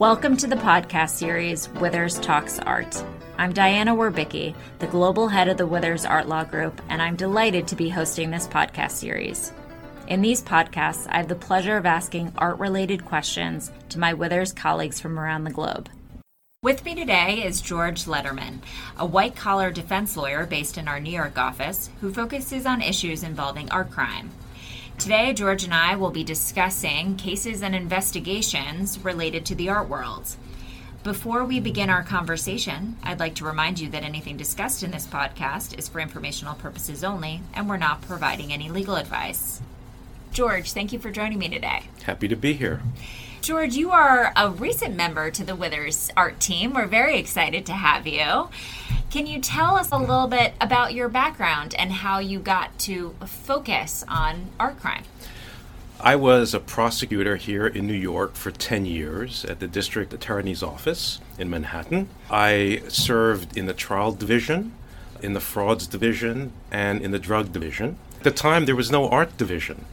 Welcome to the podcast series Withers Talks Art. I'm Diana Wierbicki, the global head of the Withers Art Law Group, and I'm delighted to be hosting this podcast series. In these podcasts, I have the pleasure of asking art related questions to my Withers colleagues from around the globe. With me today is George Letterman, a white collar defense lawyer based in our New York office who focuses on issues involving art crime. Today, George and I will be discussing cases and investigations related to the art world. Before we begin our conversation, I'd like to remind you that anything discussed in this podcast is for informational purposes only, and we're not providing any legal advice. George, thank you for joining me today. Happy to be here. George, you are a recent member to the Withers art team. We're very excited to have you. Can you tell us a little bit about your background and how you got to focus on art crime? I was a prosecutor here in New York for 10 years at the district attorney's office in Manhattan. I served in the trial division, in the frauds division, and in the drug division. At the time, there was no art division.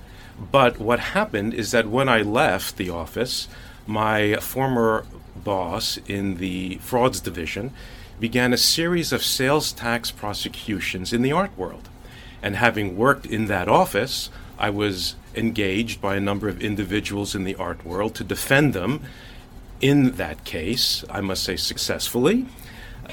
But what happened is that when I left the office, my former boss in the frauds division began a series of sales tax prosecutions in the art world. And having worked in that office, I was engaged by a number of individuals in the art world to defend them in that case, I must say successfully.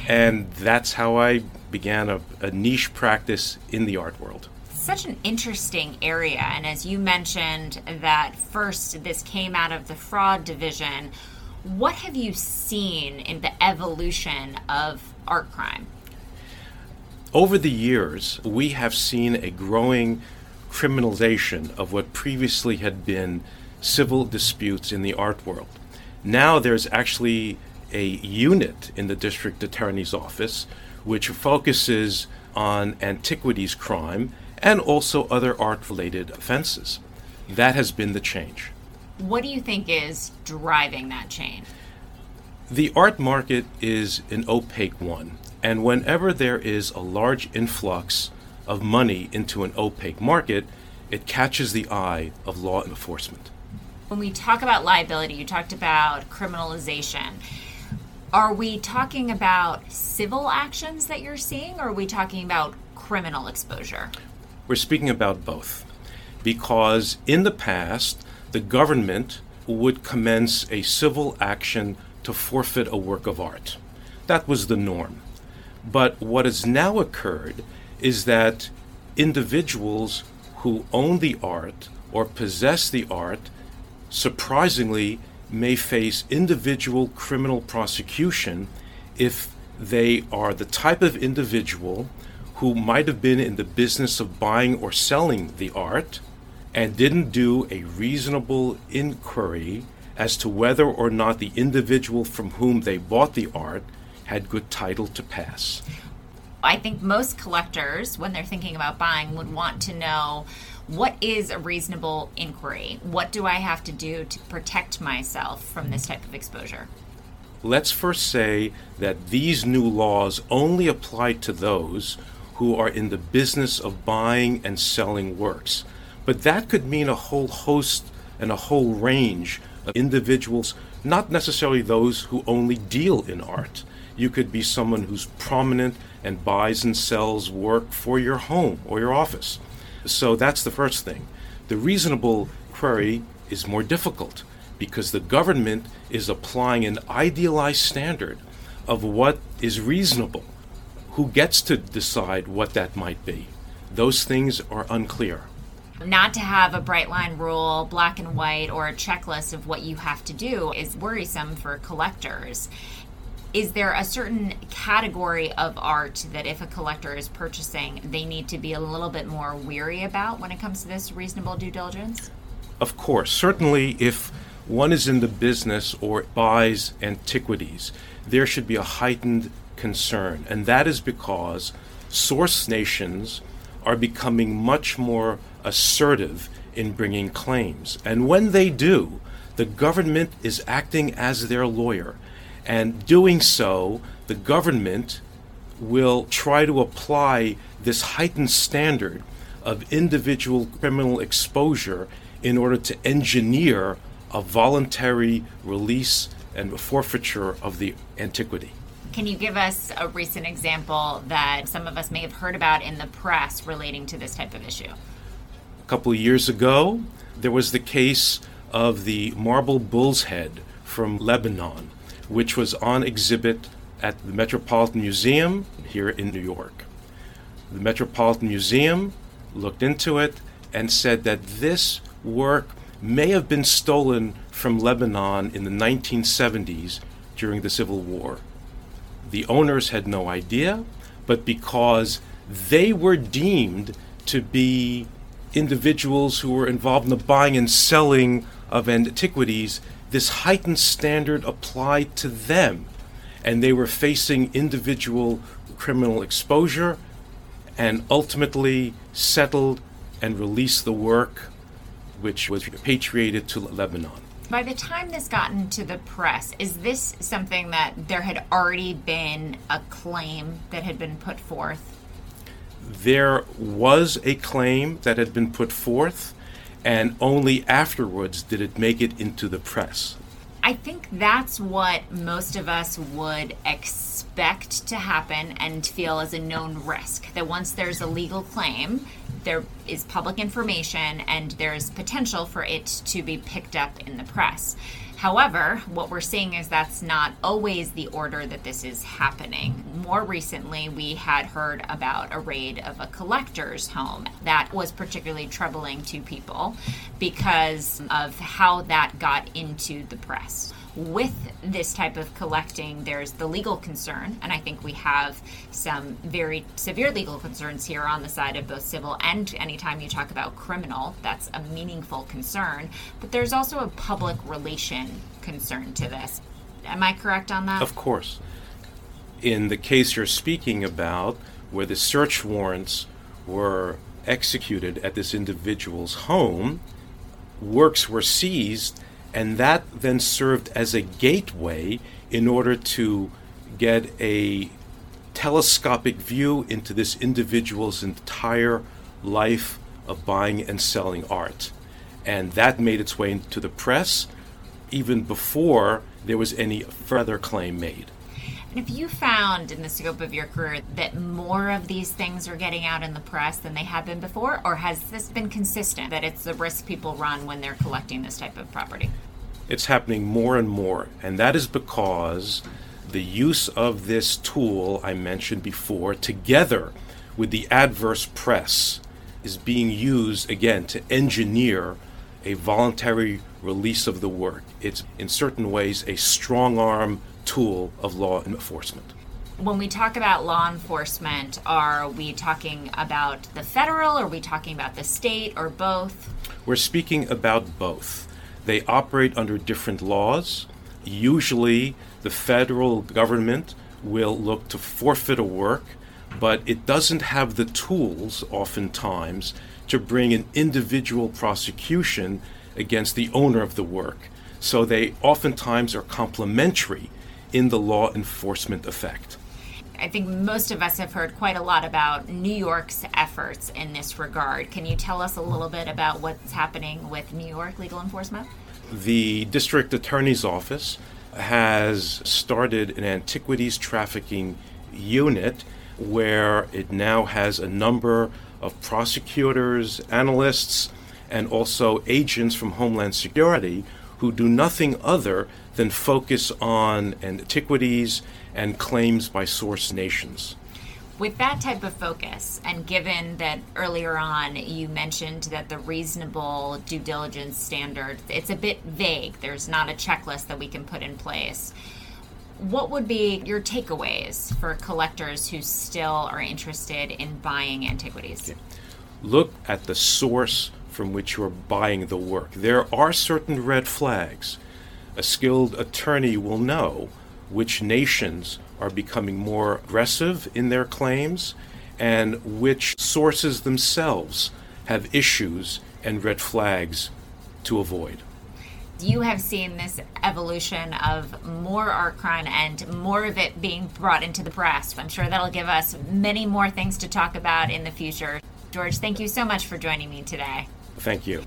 And that's how I began a, a niche practice in the art world such an interesting area. And as you mentioned, that first this came out of the fraud division. What have you seen in the evolution of art crime? Over the years, we have seen a growing criminalization of what previously had been civil disputes in the art world. Now there's actually a unit in the district attorney's office which focuses on antiquities crime and also other art related offenses. That has been the change. What do you think is driving that change? The art market is an opaque one, and whenever there is a large influx of money into an opaque market, it catches the eye of law enforcement. When we talk about liability, you talked about criminalization. Are we talking about civil actions that you're seeing, or are we talking about criminal exposure? We're speaking about both. Because in the past, the government would commence a civil action to forfeit a work of art. That was the norm. But what has now occurred is that individuals who own the art or possess the art surprisingly may face individual criminal prosecution if they are the type of individual who might have been in the business of buying or selling the art and didn't do a reasonable inquiry as to whether or not the individual from whom they bought the art had good title to pass. I think most collectors, when they're thinking about buying, would want to know what is a reasonable inquiry? What do I have to do to protect myself from this type of exposure? Let's first say that these new laws only apply to those who are in the business of buying and selling works. But that could mean a whole host and a whole range of individuals, not necessarily those who only deal in art. You could be someone who's prominent and buys and sells work for your home or your office. So that's the first thing. The reasonable query is more difficult because the government is applying an idealized standard of what is reasonable who gets to decide what that might be? Those things are unclear. Not to have a bright line rule, black and white, or a checklist of what you have to do is worrisome for collectors. Is there a certain category of art that if a collector is purchasing, they need to be a little bit more weary about when it comes to this reasonable due diligence? Of course. Certainly, if one is in the business or buys antiquities, there should be a heightened concern, and that is because source nations are becoming much more assertive in bringing claims. And when they do, the government is acting as their lawyer. And doing so, the government will try to apply this heightened standard of individual criminal exposure in order to engineer a voluntary release and forfeiture of the antiquity. Can you give us a recent example that some of us may have heard about in the press relating to this type of issue? A couple of years ago, there was the case of the marble bull's head from Lebanon, which was on exhibit at the Metropolitan Museum here in New York. The Metropolitan Museum looked into it and said that this work may have been stolen from Lebanon in the 1970s during the Civil War. The owners had no idea, but because they were deemed to be individuals who were involved in the buying and selling of antiquities, this heightened standard applied to them. And they were facing individual criminal exposure and ultimately settled and released the work, which was repatriated to Lebanon. By the time this got into the press, is this something that there had already been a claim that had been put forth? There was a claim that had been put forth, and only afterwards did it make it into the press. I think that's what most of us would expect to happen and feel as a known risk. That once there's a legal claim, there is public information and there's potential for it to be picked up in the press. However, what we're seeing is that's not always the order that this is happening. More recently, we had heard about a raid of a collector's home that was particularly troubling to people because of how that got into the press with this type of collecting, there's the legal concern, and I think we have some very severe legal concerns here on the side of both civil and anytime you talk about criminal, that's a meaningful concern. But there's also a public relation concern to this. Am I correct on that? Of course. In the case you're speaking about, where the search warrants were executed at this individual's home, works were seized and that then served as a gateway in order to get a telescopic view into this individual's entire life of buying and selling art. And that made its way into the press even before there was any further claim made. If you found in the scope of your career that more of these things are getting out in the press than they have been before, or has this been consistent that it's the risk people run when they're collecting this type of property? It's happening more and more, and that is because the use of this tool I mentioned before, together with the adverse press, is being used again to engineer a voluntary release of the work. It's in certain ways a strong arm tool of law enforcement. When we talk about law enforcement, are we talking about the federal, or are we talking about the state, or both? We're speaking about both. They operate under different laws. Usually, the federal government will look to forfeit a work, but it doesn't have the tools, oftentimes, to bring an individual prosecution against the owner of the work. So they oftentimes are complementary in the law enforcement effect. I think most of us have heard quite a lot about New York's efforts in this regard. Can you tell us a little bit about what's happening with New York legal enforcement? The district attorney's office has started an antiquities trafficking unit where it now has a number of prosecutors, analysts, and also agents from Homeland Security who do nothing other than focus on antiquities and claims by source nations. With that type of focus, and given that earlier on you mentioned that the reasonable due diligence standard, it's a bit vague. There's not a checklist that we can put in place. What would be your takeaways for collectors who still are interested in buying antiquities? Look at the source from which you're buying the work. There are certain red flags. A skilled attorney will know which nations are becoming more aggressive in their claims and which sources themselves have issues and red flags to avoid. You have seen this evolution of more art crime and more of it being brought into the press. I'm sure that'll give us many more things to talk about in the future. George, thank you so much for joining me today. Thank you.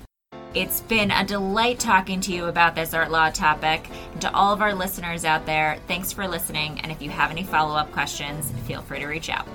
It's been a delight talking to you about this art law topic. And to all of our listeners out there, thanks for listening. And if you have any follow up questions, feel free to reach out.